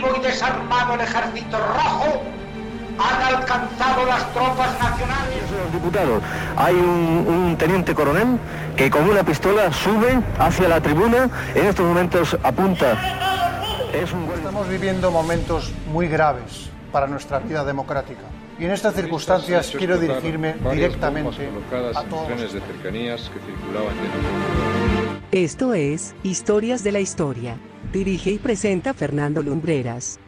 combativo y desarmado el ejército rojo, han alcanzado las tropas nacionales. Diputados, hay un, teniente coronel que con una pistola sube hacia la tribuna, en estos momentos apunta. Estamos viviendo momentos muy graves para nuestra vida democrática. Y en estas circunstancias quiero dirigirme directamente a todos. De cercanías que circulaban Esto es Historias de la Historia. Dirige y presenta Fernando Lumbreras.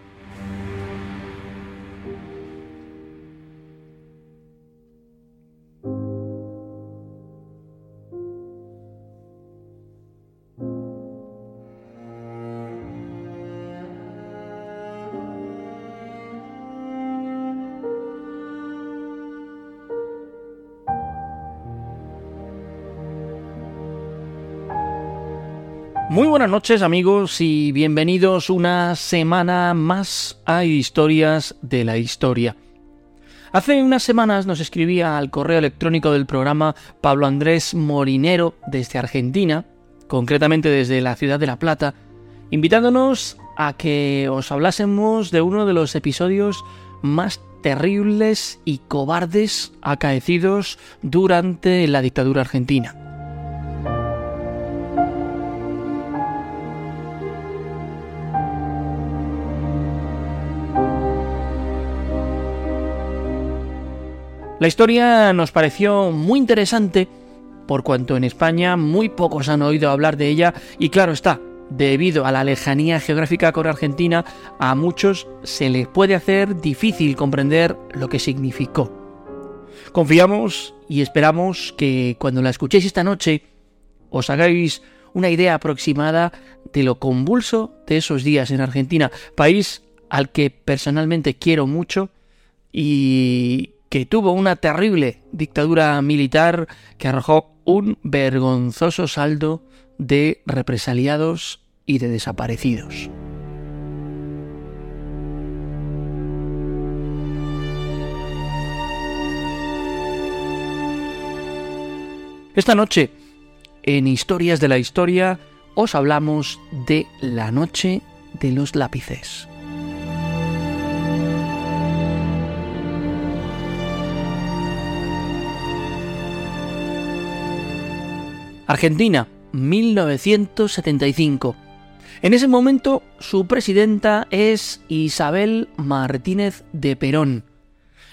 Muy buenas noches amigos y bienvenidos una semana más a Historias de la Historia. Hace unas semanas nos escribía al correo electrónico del programa Pablo Andrés Morinero desde Argentina, concretamente desde la ciudad de La Plata, invitándonos a que os hablásemos de uno de los episodios más terribles y cobardes acaecidos durante la dictadura argentina. La historia nos pareció muy interesante por cuanto en España muy pocos han oído hablar de ella y claro está, debido a la lejanía geográfica con Argentina, a muchos se les puede hacer difícil comprender lo que significó. Confiamos y esperamos que cuando la escuchéis esta noche os hagáis una idea aproximada de lo convulso de esos días en Argentina, país al que personalmente quiero mucho y que tuvo una terrible dictadura militar que arrojó un vergonzoso saldo de represaliados y de desaparecidos. Esta noche, en Historias de la Historia, os hablamos de la noche de los lápices. Argentina, 1975. En ese momento su presidenta es Isabel Martínez de Perón.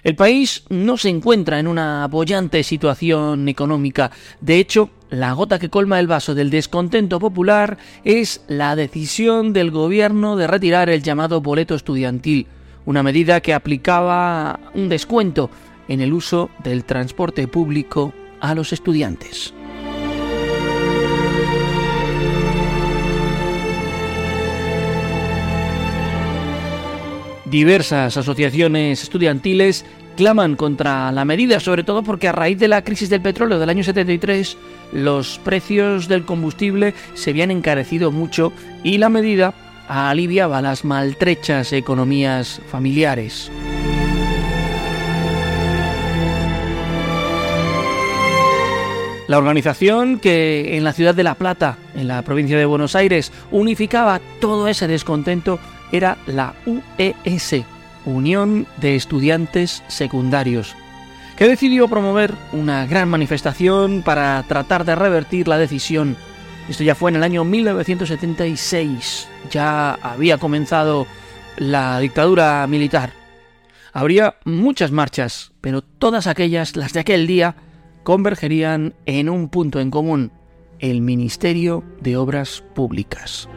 El país no se encuentra en una bollante situación económica. De hecho, la gota que colma el vaso del descontento popular es la decisión del gobierno de retirar el llamado boleto estudiantil, una medida que aplicaba un descuento en el uso del transporte público a los estudiantes. Diversas asociaciones estudiantiles claman contra la medida, sobre todo porque a raíz de la crisis del petróleo del año 73, los precios del combustible se habían encarecido mucho y la medida aliviaba las maltrechas economías familiares. La organización que en la ciudad de La Plata, en la provincia de Buenos Aires, unificaba todo ese descontento era la UES, Unión de Estudiantes Secundarios, que decidió promover una gran manifestación para tratar de revertir la decisión. Esto ya fue en el año 1976, ya había comenzado la dictadura militar. Habría muchas marchas, pero todas aquellas, las de aquel día, convergerían en un punto en común, el Ministerio de Obras Públicas.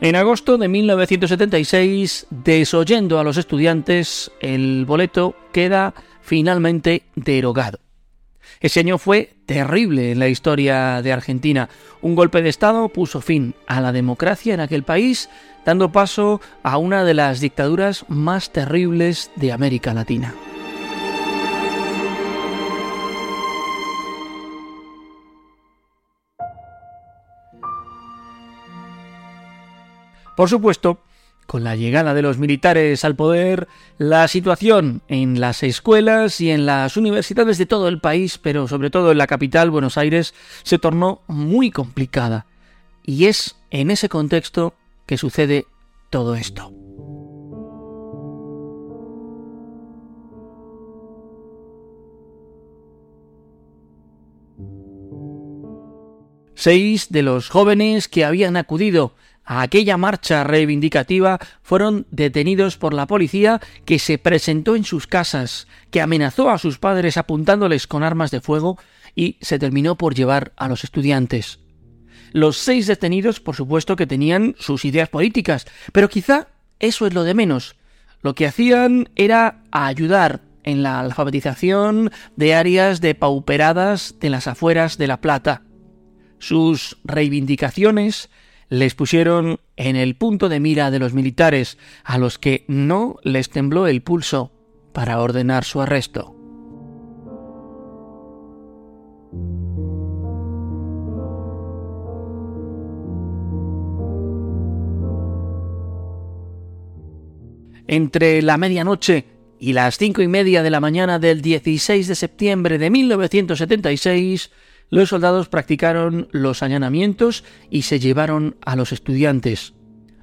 En agosto de 1976, desoyendo a los estudiantes, el boleto queda finalmente derogado. Ese año fue terrible en la historia de Argentina. Un golpe de Estado puso fin a la democracia en aquel país, dando paso a una de las dictaduras más terribles de América Latina. Por supuesto, con la llegada de los militares al poder, la situación en las escuelas y en las universidades de todo el país, pero sobre todo en la capital, Buenos Aires, se tornó muy complicada. Y es en ese contexto que sucede todo esto. Seis de los jóvenes que habían acudido a aquella marcha reivindicativa fueron detenidos por la policía que se presentó en sus casas, que amenazó a sus padres apuntándoles con armas de fuego y se terminó por llevar a los estudiantes. Los seis detenidos, por supuesto, que tenían sus ideas políticas, pero quizá eso es lo de menos. Lo que hacían era ayudar en la alfabetización de áreas depauperadas de las afueras de La Plata. Sus reivindicaciones les pusieron en el punto de mira de los militares, a los que no les tembló el pulso para ordenar su arresto. Entre la medianoche y las cinco y media de la mañana del 16 de septiembre de 1976, los soldados practicaron los allanamientos y se llevaron a los estudiantes.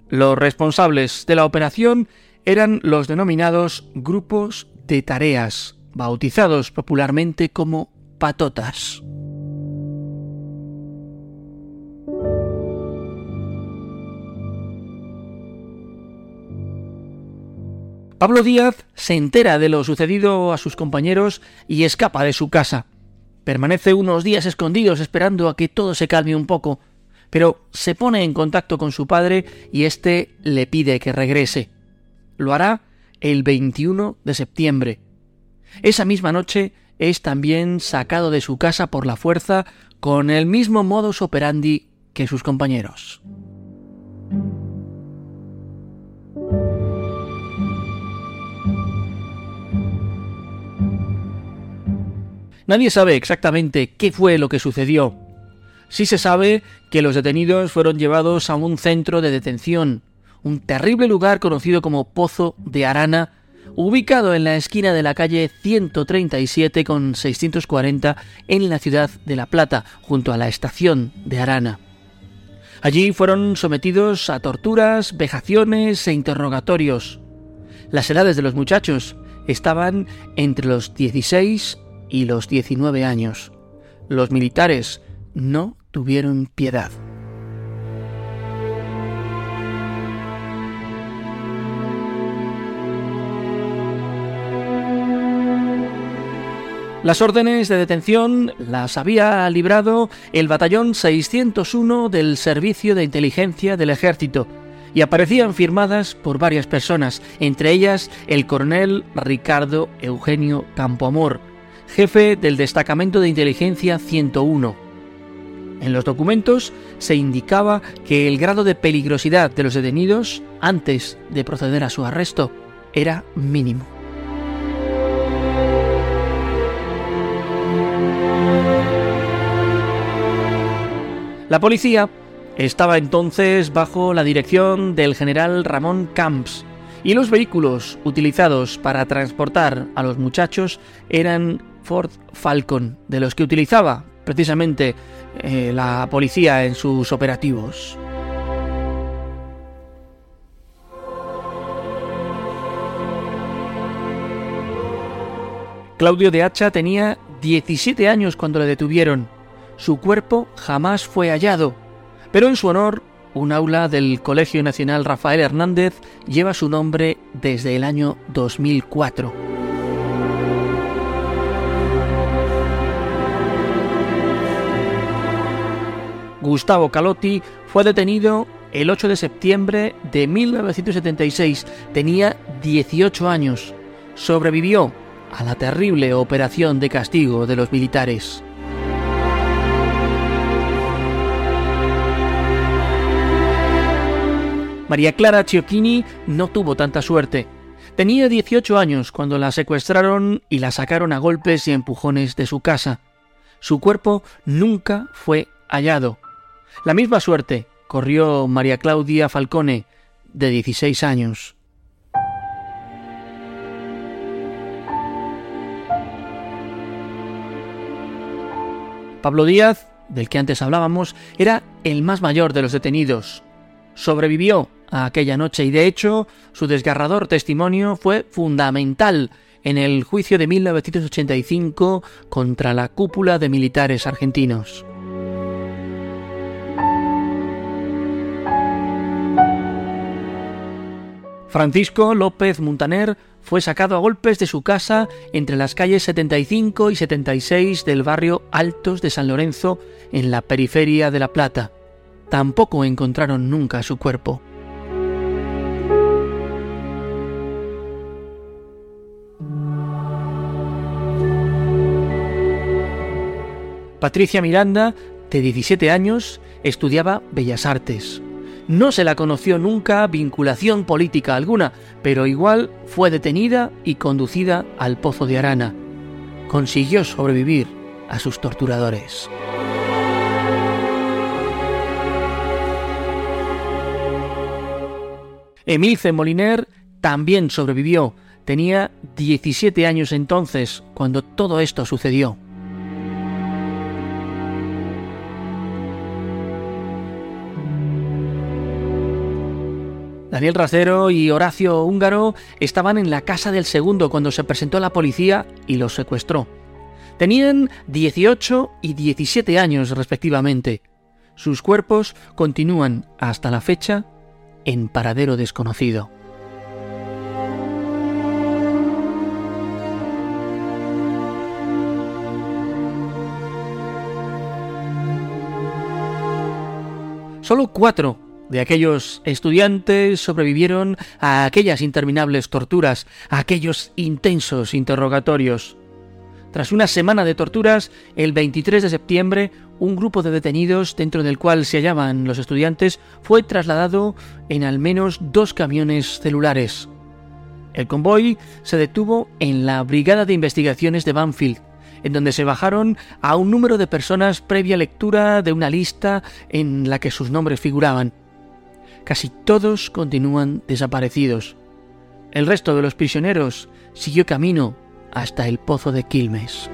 Los responsables de la operación eran los denominados grupos de tareas, bautizados popularmente como patotas. Pablo Díaz se entera de lo sucedido a sus compañeros y escapa de su casa. Permanece unos días escondidos esperando a que todo se calme un poco, pero se pone en contacto con su padre y éste le pide que regrese. Lo hará el 21 de septiembre. Esa misma noche es también sacado de su casa por la fuerza con el mismo modus operandi que sus compañeros. Nadie sabe exactamente qué fue lo que sucedió. Sí se sabe que los detenidos fueron llevados a un centro de detención, un terrible lugar conocido como Pozo de Arana, ubicado en la esquina de la calle 137 con 640 en la ciudad de La Plata, junto a la estación de Arana. Allí fueron sometidos a torturas, vejaciones e interrogatorios. Las edades de los muchachos estaban entre los 16 y los 19 años. Los militares no tuvieron piedad. Las órdenes de detención las había librado el batallón 601 del Servicio de Inteligencia del Ejército y aparecían firmadas por varias personas, entre ellas el coronel Ricardo Eugenio Campoamor, jefe del Destacamento de Inteligencia 101. En los documentos se indicaba que el grado de peligrosidad de los detenidos antes de proceder a su arresto era mínimo. La policía estaba entonces bajo la dirección del general Ramón Camps y los vehículos utilizados para transportar a los muchachos eran Ford Falcon, de los que utilizaba precisamente eh, la policía en sus operativos. Claudio de Hacha tenía 17 años cuando le detuvieron. Su cuerpo jamás fue hallado, pero en su honor, un aula del Colegio Nacional Rafael Hernández lleva su nombre desde el año 2004. Gustavo Calotti fue detenido el 8 de septiembre de 1976. Tenía 18 años. Sobrevivió a la terrible operación de castigo de los militares. María Clara Ciocchini no tuvo tanta suerte. Tenía 18 años cuando la secuestraron y la sacaron a golpes y empujones de su casa. Su cuerpo nunca fue hallado. La misma suerte corrió María Claudia Falcone, de 16 años. Pablo Díaz, del que antes hablábamos, era el más mayor de los detenidos. Sobrevivió a aquella noche y de hecho su desgarrador testimonio fue fundamental en el juicio de 1985 contra la cúpula de militares argentinos. Francisco López Muntaner fue sacado a golpes de su casa entre las calles 75 y 76 del barrio Altos de San Lorenzo, en la periferia de La Plata. Tampoco encontraron nunca su cuerpo. Patricia Miranda, de 17 años, estudiaba Bellas Artes. No se la conoció nunca vinculación política alguna, pero igual fue detenida y conducida al Pozo de Arana. Consiguió sobrevivir a sus torturadores. Emilce Moliner también sobrevivió. Tenía 17 años entonces cuando todo esto sucedió. Daniel Rasero y Horacio Húngaro estaban en la casa del segundo cuando se presentó la policía y los secuestró. Tenían 18 y 17 años respectivamente. Sus cuerpos continúan hasta la fecha en paradero desconocido. Solo cuatro de aquellos estudiantes sobrevivieron a aquellas interminables torturas, a aquellos intensos interrogatorios. Tras una semana de torturas, el 23 de septiembre, un grupo de detenidos, dentro del cual se hallaban los estudiantes, fue trasladado en al menos dos camiones celulares. El convoy se detuvo en la Brigada de Investigaciones de Banfield, en donde se bajaron a un número de personas previa lectura de una lista en la que sus nombres figuraban casi todos continúan desaparecidos. El resto de los prisioneros siguió camino hasta el pozo de Quilmes.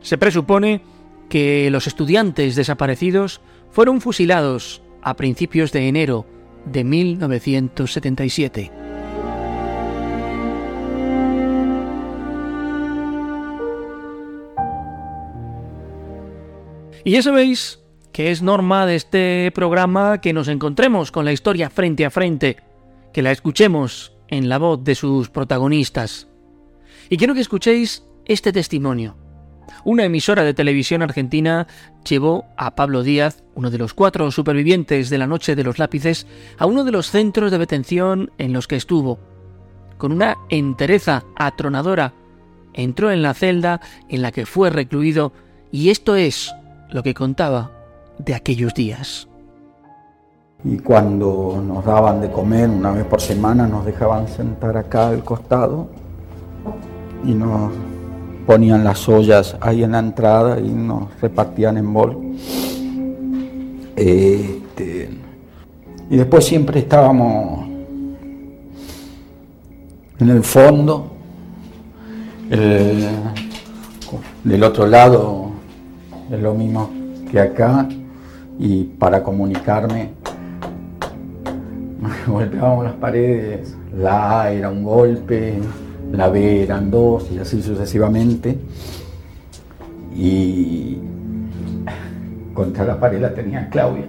Se presupone que los estudiantes desaparecidos fueron fusilados a principios de enero de 1977. Y ya sabéis que es norma de este programa que nos encontremos con la historia frente a frente, que la escuchemos en la voz de sus protagonistas. Y quiero que escuchéis este testimonio. Una emisora de televisión argentina llevó a Pablo Díaz, uno de los cuatro supervivientes de la Noche de los Lápices, a uno de los centros de detención en los que estuvo. Con una entereza atronadora, entró en la celda en la que fue recluido y esto es lo que contaba de aquellos días. Y cuando nos daban de comer una vez por semana, nos dejaban sentar acá al costado y nos ponían las ollas ahí en la entrada y nos repartían en bol. Este, y después siempre estábamos en el fondo, del otro lado es lo mismo que acá y para comunicarme golpeábamos las paredes, la A era un golpe, la B eran dos y así sucesivamente. Y contra la pared la tenía Claudia,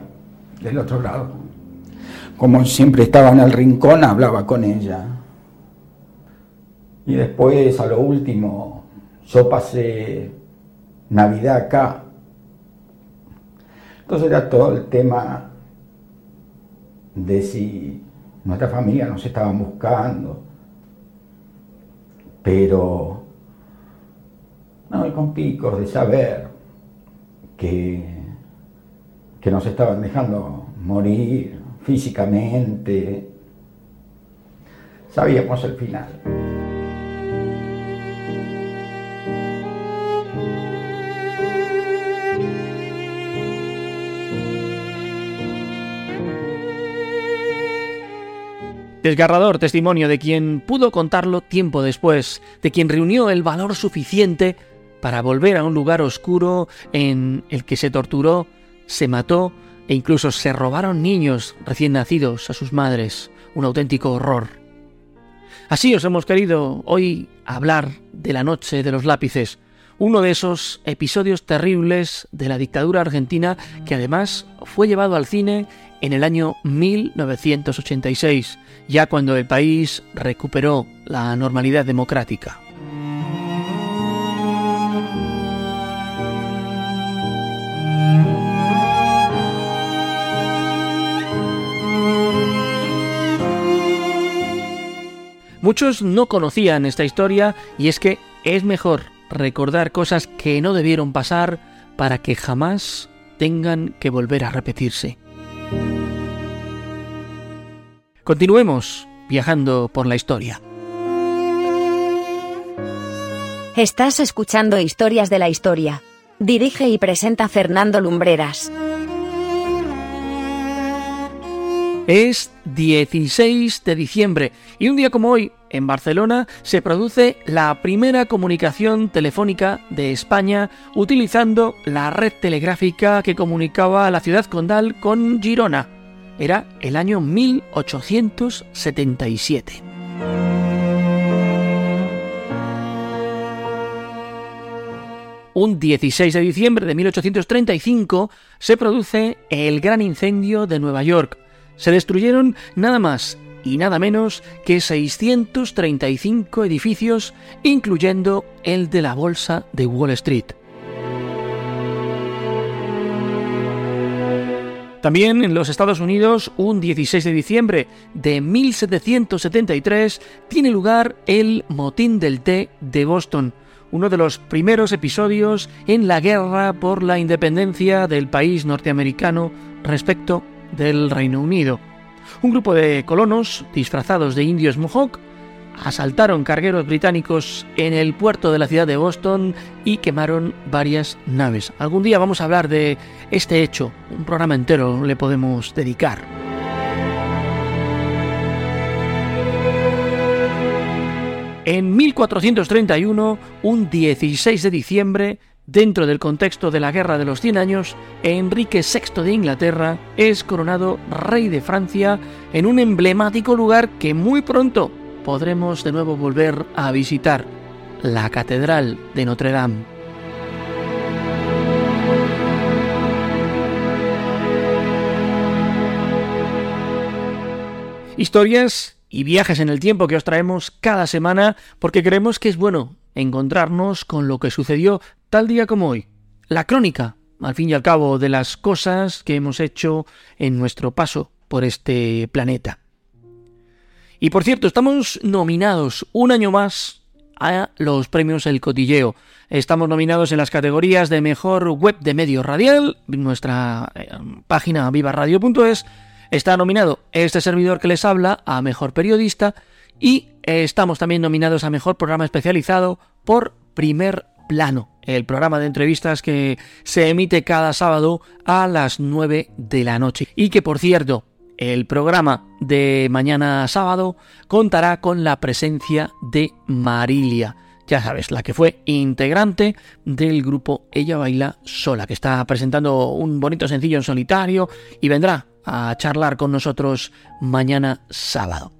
del otro lado. Como siempre estaba en el rincón, hablaba con ella. Y después, a lo último, yo pasé Navidad acá entonces era todo el tema de si nuestra familia nos estaban buscando, pero no, y con picos de saber que, que nos estaban dejando morir físicamente, sabíamos el final. Desgarrador testimonio de quien pudo contarlo tiempo después, de quien reunió el valor suficiente para volver a un lugar oscuro en el que se torturó, se mató e incluso se robaron niños recién nacidos a sus madres. Un auténtico horror. Así os hemos querido hoy hablar de la noche de los lápices, uno de esos episodios terribles de la dictadura argentina que además fue llevado al cine en el año 1986, ya cuando el país recuperó la normalidad democrática. Muchos no conocían esta historia y es que es mejor recordar cosas que no debieron pasar para que jamás tengan que volver a repetirse. Continuemos viajando por la historia. Estás escuchando Historias de la Historia. Dirige y presenta Fernando Lumbreras. Es 16 de diciembre y un día como hoy, en Barcelona, se produce la primera comunicación telefónica de España utilizando la red telegráfica que comunicaba a la ciudad condal con Girona. Era el año 1877. Un 16 de diciembre de 1835 se produce el gran incendio de Nueva York, se destruyeron nada más y nada menos que 635 edificios, incluyendo el de la Bolsa de Wall Street. También en los Estados Unidos, un 16 de diciembre de 1773, tiene lugar el Motín del Té de Boston, uno de los primeros episodios en la guerra por la independencia del país norteamericano respecto del Reino Unido. Un grupo de colonos disfrazados de indios Mohawk asaltaron cargueros británicos en el puerto de la ciudad de Boston y quemaron varias naves. Algún día vamos a hablar de este hecho, un programa entero le podemos dedicar. En 1431, un 16 de diciembre, Dentro del contexto de la Guerra de los Cien Años, Enrique VI de Inglaterra es coronado rey de Francia en un emblemático lugar que muy pronto podremos de nuevo volver a visitar, la Catedral de Notre Dame. Historias y viajes en el tiempo que os traemos cada semana porque creemos que es bueno encontrarnos con lo que sucedió tal día como hoy. La crónica, al fin y al cabo, de las cosas que hemos hecho en nuestro paso por este planeta. Y por cierto, estamos nominados un año más a los premios El Cotilleo. Estamos nominados en las categorías de Mejor Web de Medio Radial, nuestra eh, página vivaradio.es. Está nominado este servidor que les habla a Mejor Periodista y estamos también nominados a Mejor Programa Especializado por Primer Plano, el programa de entrevistas que se emite cada sábado a las 9 de la noche. Y que, por cierto, el programa de mañana sábado contará con la presencia de Marilia. Ya sabes, la que fue integrante del grupo Ella Baila Sola, que está presentando un bonito sencillo en solitario y vendrá a charlar con nosotros mañana sábado.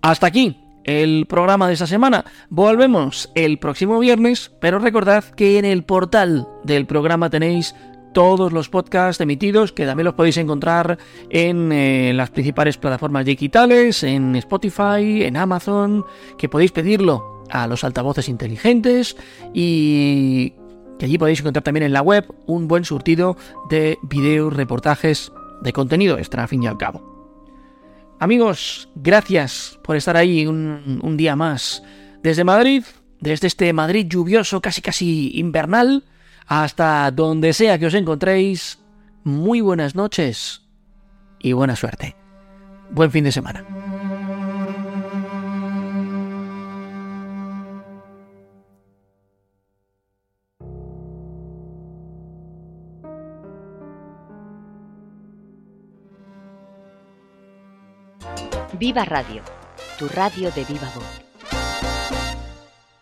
Hasta aquí el programa de esta semana. Volvemos el próximo viernes, pero recordad que en el portal del programa tenéis todos los podcasts emitidos que también los podéis encontrar en eh, las principales plataformas digitales, en Spotify, en Amazon, que podéis pedirlo a los altavoces inteligentes y que allí podéis encontrar también en la web un buen surtido de videos, reportajes de contenido extra, fin y al cabo. Amigos, gracias por estar ahí un, día más. Desde Madrid, desde este Madrid lluvioso, casi casi invernal, hasta donde sea que os encontréis, muy buenas noches y buena suerte. Buen fin de semana. Viva Radio, tu radio de viva voz.